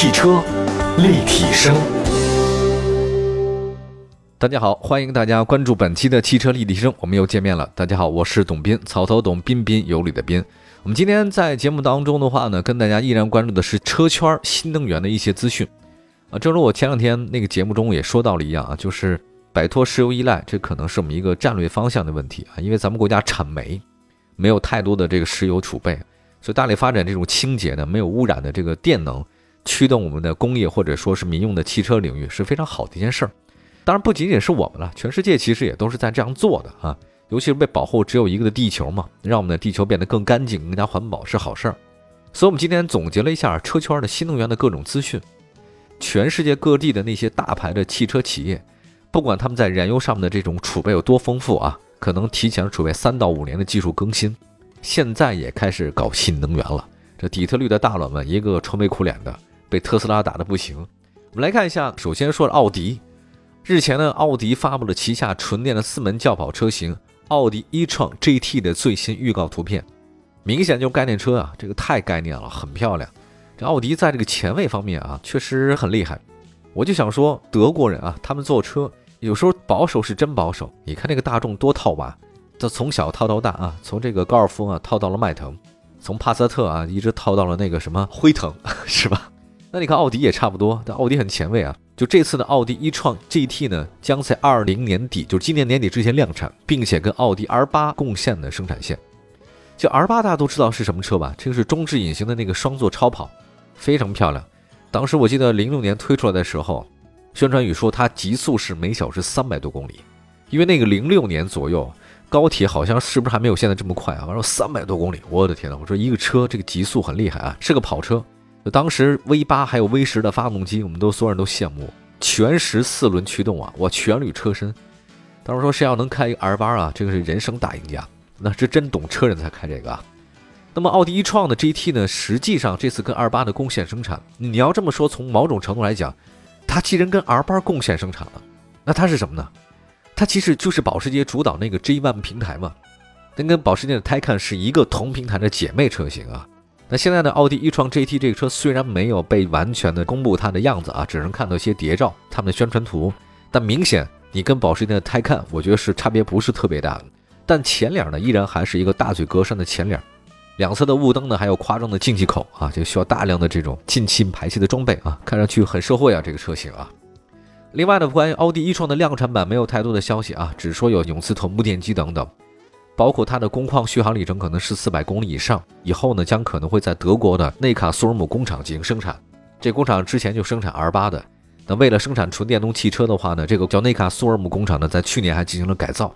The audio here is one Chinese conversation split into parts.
汽车立体声，大家好，欢迎大家关注本期的汽车立体声，我们又见面了。大家好，我是董斌，草头董，彬彬有礼的彬。我们今天在节目当中的话呢，跟大家依然关注的是车圈新能源的一些资讯啊。正如我前两天那个节目中也说到了一样啊，就是摆脱石油依赖，这可能是我们一个战略方向的问题啊，因为咱们国家产煤，没有太多的这个石油储备。所以，大力发展这种清洁的、没有污染的这个电能，驱动我们的工业或者说是民用的汽车领域是非常好的一件事儿。当然，不仅仅是我们了，全世界其实也都是在这样做的啊。尤其是为保护只有一个的地球嘛，让我们的地球变得更干净、更加环保是好事儿。所以，我们今天总结了一下车圈的新能源的各种资讯。全世界各地的那些大牌的汽车企业，不管他们在燃油上面的这种储备有多丰富啊，可能提前储备三到五年的技术更新。现在也开始搞新能源了。这底特律的大佬们一个愁眉苦脸的，被特斯拉打得不行。我们来看一下，首先说奥迪。日前呢，奥迪发布了旗下纯电的四门轿跑车型奥迪 e-tron GT 的最新预告图片，明显就概念车啊，这个太概念了，很漂亮。这奥迪在这个前卫方面啊，确实很厉害。我就想说，德国人啊，他们做车有时候保守是真保守。你看那个大众多套娃。这从小套到大啊，从这个高尔夫啊套到了迈腾，从帕萨特啊一直套到了那个什么辉腾，是吧？那你看奥迪也差不多，但奥迪很前卫啊。就这次的奥迪一创 GT 呢，将在二零年底，就今年年底之前量产，并且跟奥迪 R 八共线的生产线。就 R 八大家都知道是什么车吧？这个是中置隐形的那个双座超跑，非常漂亮。当时我记得零六年推出来的时候，宣传语说它极速是每小时三百多公里，因为那个零六年左右。高铁好像是不是还没有现在这么快啊？完了三百多公里，我的天呐！我说一个车这个极速很厉害啊，是个跑车。当时 V 八还有 V 十的发动机，我们都所有人都羡慕，全时四轮驱动啊，我全铝车身。当时说谁要能开一个 R 八啊，这个是人生大赢家，那是真懂车人才开这个啊。那么奥迪一创的 GT 呢，实际上这次跟 R 八的共线生产，你要这么说，从某种程度来讲，它既然跟 R 八共线生产了，那它是什么呢？它其实就是保时捷主导那个 G1 平台嘛，那跟保时捷的 Taycan 是一个同平台的姐妹车型啊。那现在呢，奥迪一创 GT 这个车虽然没有被完全的公布它的样子啊，只能看到一些谍照、他们的宣传图，但明显你跟保时捷的 Taycan，我觉得是差别不是特别大。但前脸呢，依然还是一个大嘴格栅的前脸，两侧的雾灯呢还有夸张的进气口啊，就需要大量的这种进气排气的装备啊，看上去很社会啊这个车型啊。另外呢，关于奥迪一创的量产版没有太多的消息啊，只说有永磁同步电机等等，包括它的工况续航里程可能是四百公里以上。以后呢，将可能会在德国的内卡苏尔姆工厂进行生产。这工厂之前就生产 R 八的，那为了生产纯电动汽车的话呢，这个叫内卡苏尔姆工厂呢，在去年还进行了改造。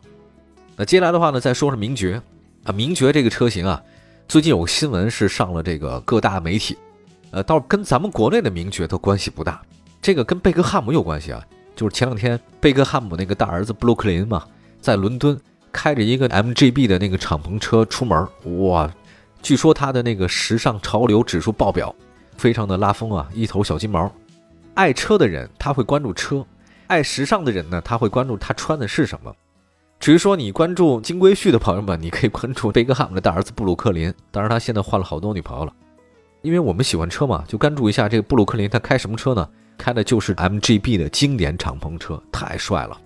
那接下来的话呢，再说说名爵啊，名爵这个车型啊，最近有个新闻是上了这个各大媒体，呃，倒跟咱们国内的名爵都关系不大。这个跟贝克汉姆有关系啊，就是前两天贝克汉姆那个大儿子布鲁克林嘛，在伦敦开着一个 MGB 的那个敞篷车出门，哇，据说他的那个时尚潮流指数爆表，非常的拉风啊，一头小金毛。爱车的人他会关注车，爱时尚的人呢他会关注他穿的是什么。至于说你关注金龟婿的朋友们，你可以关注贝克汉姆的大儿子布鲁克林，当然他现在换了好多女朋友了。因为我们喜欢车嘛，就关注一下这个布鲁克林他开什么车呢？开的就是 MGB 的经典敞篷车，太帅了。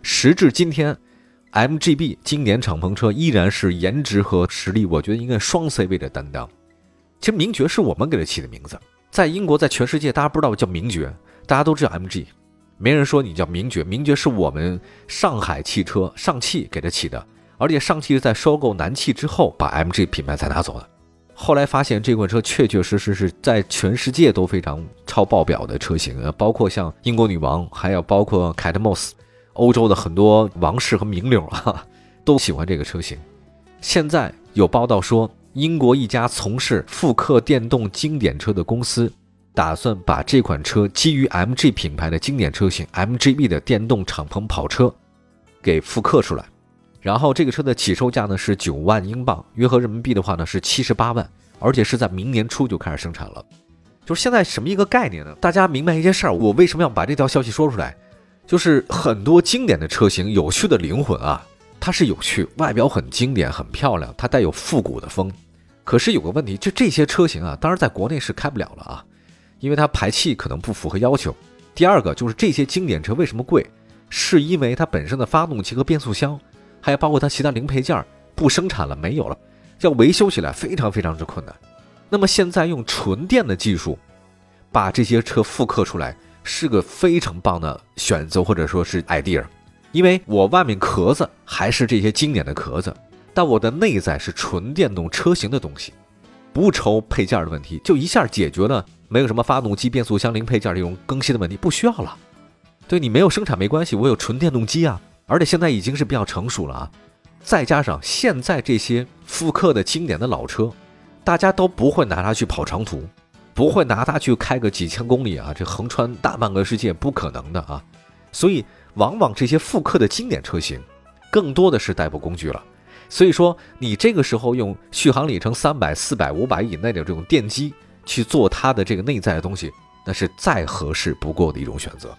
时至今天，MGB 经典敞篷车依然是颜值和实力，我觉得应该双 C 位的担当。其实名爵是我们给它起的名字，在英国，在全世界，大家不知道叫名爵，大家都知道 MG，没人说你叫名爵。名爵是我们上海汽车上汽给它起的，而且上汽是在收购南汽之后，把 MG 品牌才拿走的。后来发现这款车确确实实是在全世界都非常超爆表的车型，呃，包括像英国女王，还有包括凯特莫斯，欧洲的很多王室和名流啊，都喜欢这个车型。现在有报道说，英国一家从事复刻电动经典车的公司，打算把这款车基于 MG 品牌的经典车型 MGB 的电动敞篷跑车给复刻出来。然后这个车的起售价呢是九万英镑，约合人民币的话呢是七十八万，而且是在明年初就开始生产了。就是现在什么一个概念呢？大家明白一件事儿，我为什么要把这条消息说出来？就是很多经典的车型有趣的灵魂啊，它是有趣，外表很经典很漂亮，它带有复古的风。可是有个问题，就这些车型啊，当然在国内是开不了了啊，因为它排气可能不符合要求；第二个就是这些经典车为什么贵，是因为它本身的发动机和变速箱，还有包括它其他零配件不生产了，没有了，要维修起来非常非常之困难。那么现在用纯电的技术把这些车复刻出来，是个非常棒的选择或者说是 idea，因为我外面壳子还是这些经典的壳子，但我的内在是纯电动车型的东西。不愁配件的问题，就一下解决了没有什么发动机、变速箱零配件这种更新的问题，不需要了。对你没有生产没关系，我有纯电动机啊，而且现在已经是比较成熟了啊。再加上现在这些复刻的经典的老车，大家都不会拿它去跑长途，不会拿它去开个几千公里啊，这横穿大半个世界不可能的啊。所以往往这些复刻的经典车型，更多的是代步工具了。所以说，你这个时候用续航里程三百、四百、五百以内的这种电机去做它的这个内在的东西，那是再合适不过的一种选择。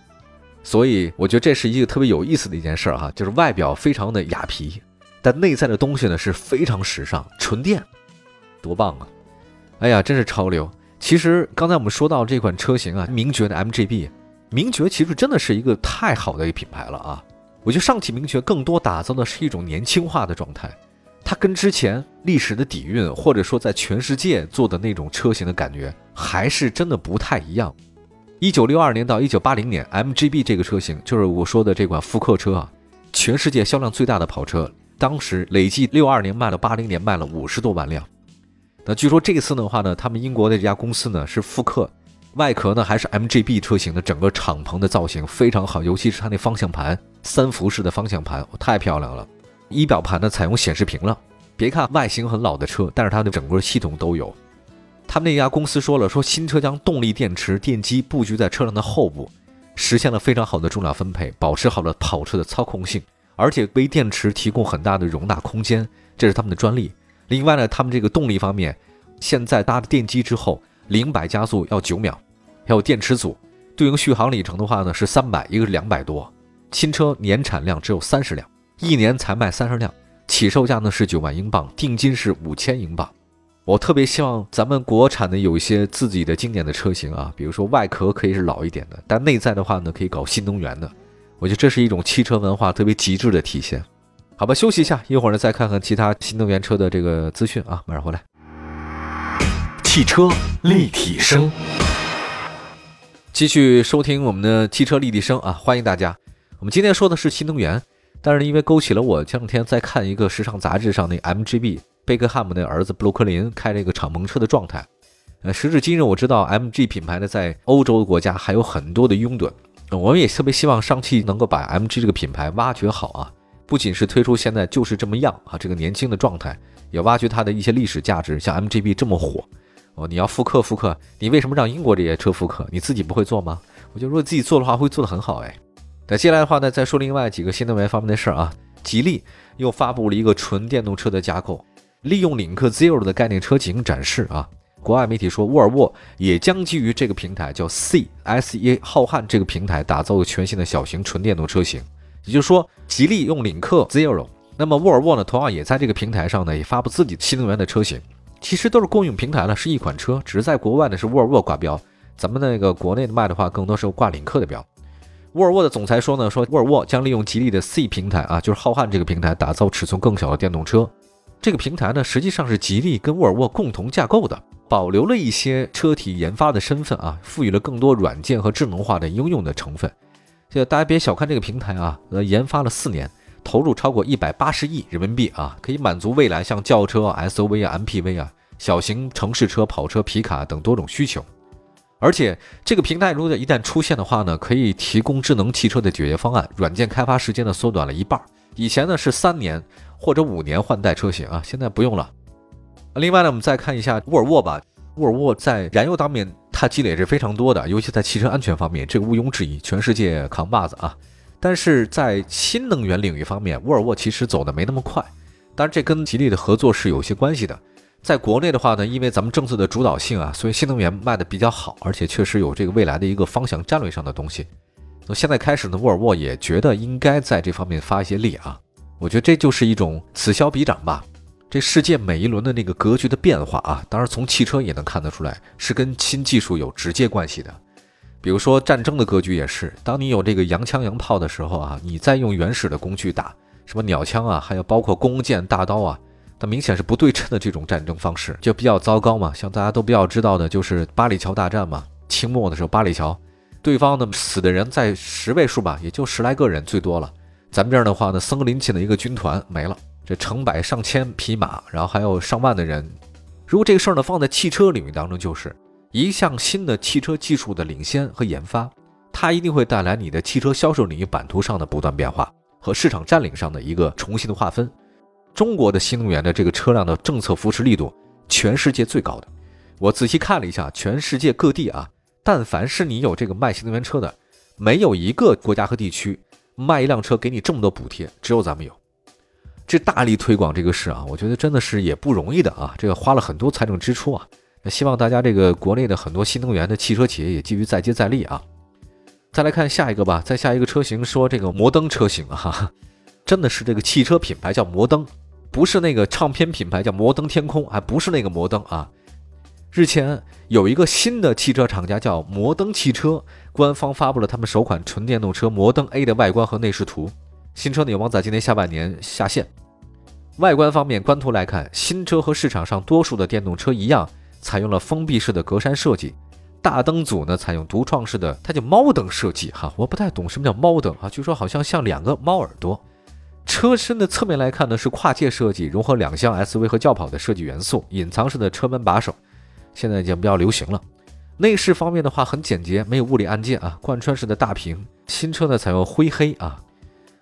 所以我觉得这是一个特别有意思的一件事儿哈，就是外表非常的雅皮，但内在的东西呢是非常时尚，纯电，多棒啊！哎呀，真是潮流。其实刚才我们说到这款车型啊，名爵的 MGB，名爵其实真的是一个太好的一个品牌了啊。我觉得上汽名爵更多打造的是一种年轻化的状态，它跟之前历史的底蕴，或者说在全世界做的那种车型的感觉，还是真的不太一样。一九六二年到一九八零年，MGB 这个车型就是我说的这款复刻车啊，全世界销量最大的跑车，当时累计六二年卖了八零年卖了五十多万辆。那据说这次的话呢，他们英国的这家公司呢是复刻。外壳呢还是 MGB 车型的整个敞篷的造型非常好，尤其是它那方向盘三辐式的方向盘太漂亮了。仪表盘呢采用显示屏了，别看外形很老的车，但是它的整个系统都有。他们那家公司说了，说新车将动力电池电机布局在车辆的后部，实现了非常好的重量分配，保持好了跑车的操控性，而且为电池提供很大的容纳空间，这是他们的专利。另外呢，他们这个动力方面，现在搭的电机之后，零百加速要九秒。还有电池组，对应续航里程的话呢是三百，一个是两百多。新车年产量只有三十辆，一年才卖三十辆，起售价呢是九万英镑，定金是五千英镑。我特别希望咱们国产的有一些自己的经典的车型啊，比如说外壳可以是老一点的，但内在的话呢可以搞新能源的。我觉得这是一种汽车文化特别极致的体现。好吧，休息一下，一会儿呢再看看其他新能源车的这个资讯啊，马上回来。汽车立体声。继续收听我们的汽车立体声啊，欢迎大家。我们今天说的是新能源，但是因为勾起了我前两天在看一个时尚杂志上那 MGB 贝克汉姆的儿子布鲁克林开这个敞篷车的状态。呃，时至今日，我知道 MG 品牌呢在欧洲的国家还有很多的拥趸，我们也特别希望上汽能够把 MG 这个品牌挖掘好啊，不仅是推出现在就是这么样啊这个年轻的状态，也挖掘它的一些历史价值，像 MGB 这么火。哦，你要复刻复刻，你为什么让英国这些车复刻？你自己不会做吗？我觉得如果自己做的话，会做得很好哎。那接下来的话呢，再说另外几个新能源方面的事儿啊。吉利又发布了一个纯电动车的架构，利用领克 Zero 的概念车型展示啊。国外媒体说，沃尔沃也将基于这个平台叫 C S E 浩瀚这个平台打造个全新的小型纯电动车型。也就是说，吉利用领克 Zero，那么沃尔沃呢，同样也在这个平台上呢，也发布自己新能源的车型。其实都是共用平台了，是一款车，只是在国外呢是沃尔沃挂标，咱们那个国内的卖的话，更多是挂领克的标。沃尔沃的总裁说呢，说沃尔沃将利用吉利的 C 平台啊，就是浩瀚这个平台，打造尺寸更小的电动车。这个平台呢，实际上是吉利跟沃尔沃共同架构的，保留了一些车体研发的身份啊，赋予了更多软件和智能化的应用的成分。这大家别小看这个平台啊，呃，研发了四年。投入超过一百八十亿人民币啊，可以满足未来像轿车、SUV 啊、MPV 啊、小型城市车、跑车、皮卡等多种需求。而且这个平台如果一旦出现的话呢，可以提供智能汽车的解决方案，软件开发时间呢缩短了一半。以前呢是三年或者五年换代车型啊，现在不用了。另外呢，我们再看一下沃尔沃吧。沃尔沃在燃油方面积累是非常多的，尤其在汽车安全方面，这个毋庸置疑，全世界扛把子啊。但是在新能源领域方面，沃尔沃其实走的没那么快。当然，这跟吉利的合作是有些关系的。在国内的话呢，因为咱们政策的主导性啊，所以新能源卖的比较好，而且确实有这个未来的一个方向战略上的东西。那现在开始呢，沃尔沃也觉得应该在这方面发一些力啊。我觉得这就是一种此消彼长吧。这世界每一轮的那个格局的变化啊，当然从汽车也能看得出来，是跟新技术有直接关系的。比如说战争的格局也是，当你有这个洋枪洋炮的时候啊，你再用原始的工具打，什么鸟枪啊，还有包括弓箭、大刀啊，那明显是不对称的这种战争方式，就比较糟糕嘛。像大家都比较知道的，就是八里桥大战嘛，清末的时候八里桥，对方的死的人在十位数吧，也就十来个人最多了。咱们这儿的话呢，僧林沁的一个军团没了，这成百上千匹马，然后还有上万的人。如果这个事儿呢放在汽车领域当中，就是。一项新的汽车技术的领先和研发，它一定会带来你的汽车销售领域版图上的不断变化和市场占领上的一个重新的划分。中国的新能源的这个车辆的政策扶持力度，全世界最高的。我仔细看了一下，全世界各地啊，但凡是你有这个卖新能源车的，没有一个国家和地区卖一辆车给你这么多补贴，只有咱们有。这大力推广这个事啊，我觉得真的是也不容易的啊，这个花了很多财政支出啊。那希望大家这个国内的很多新能源的汽车企业也继续再接再厉啊！再来看下一个吧，再下一个车型说这个摩登车型啊，真的是这个汽车品牌叫摩登，不是那个唱片品牌叫摩登天空，还不是那个摩登啊。日前有一个新的汽车厂家叫摩登汽车，官方发布了他们首款纯电动车摩登 A 的外观和内饰图，新车呢有望在今年下半年下线。外观方面，官图来看，新车和市场上多数的电动车一样。采用了封闭式的格栅设计，大灯组呢采用独创式的，它叫猫灯设计哈，我不太懂什么叫猫灯啊，据说好像像两个猫耳朵。车身的侧面来看呢是跨界设计，融合两厢 SUV 和轿跑的设计元素，隐藏式的车门把手，现在已经比较流行了。内饰方面的话很简洁，没有物理按键啊，贯穿式的大屏。新车呢采用灰黑啊，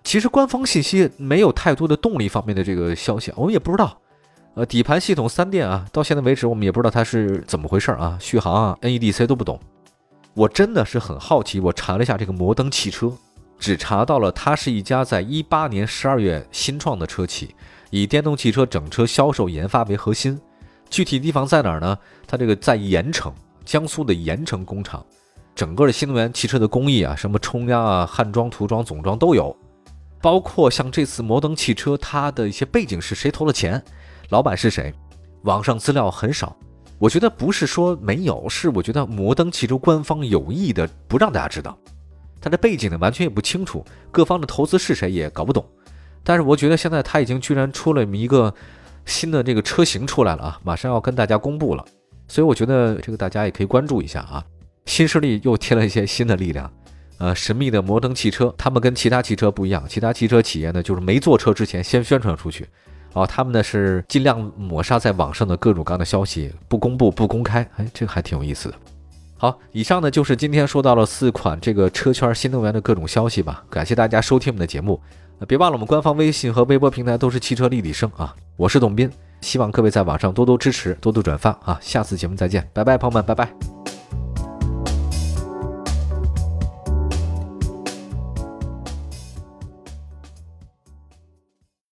其实官方信息没有太多的动力方面的这个消息，我们也不知道。呃，底盘系统三电啊，到现在为止我们也不知道它是怎么回事啊，续航啊，NEDC 都不懂。我真的是很好奇，我查了一下这个摩登汽车，只查到了它是一家在一八年十二月新创的车企，以电动汽车整车销售研发为核心。具体地方在哪儿呢？它这个在盐城，江苏的盐城工厂，整个的新能源汽车的工艺啊，什么冲压啊、焊装、涂装、总装都有，包括像这次摩登汽车，它的一些背景是谁投了钱？老板是谁？网上资料很少，我觉得不是说没有，是我觉得摩登汽车官方有意的不让大家知道，它的背景呢完全也不清楚，各方的投资是谁也搞不懂。但是我觉得现在它已经居然出了一个新的这个车型出来了啊，马上要跟大家公布了，所以我觉得这个大家也可以关注一下啊。新势力又添了一些新的力量，呃，神秘的摩登汽车，他们跟其他汽车不一样，其他汽车企业呢就是没坐车之前先宣传出去。哦，他们呢是尽量抹杀在网上的各种各样的消息，不公布、不公开。哎，这个还挺有意思的。好，以上呢就是今天说到了四款这个车圈新能源的各种消息吧。感谢大家收听我们的节目，别忘了我们官方微信和微博平台都是汽车立体声啊。我是董斌，希望各位在网上多多支持、多多转发啊。下次节目再见，拜拜，朋友们，拜拜。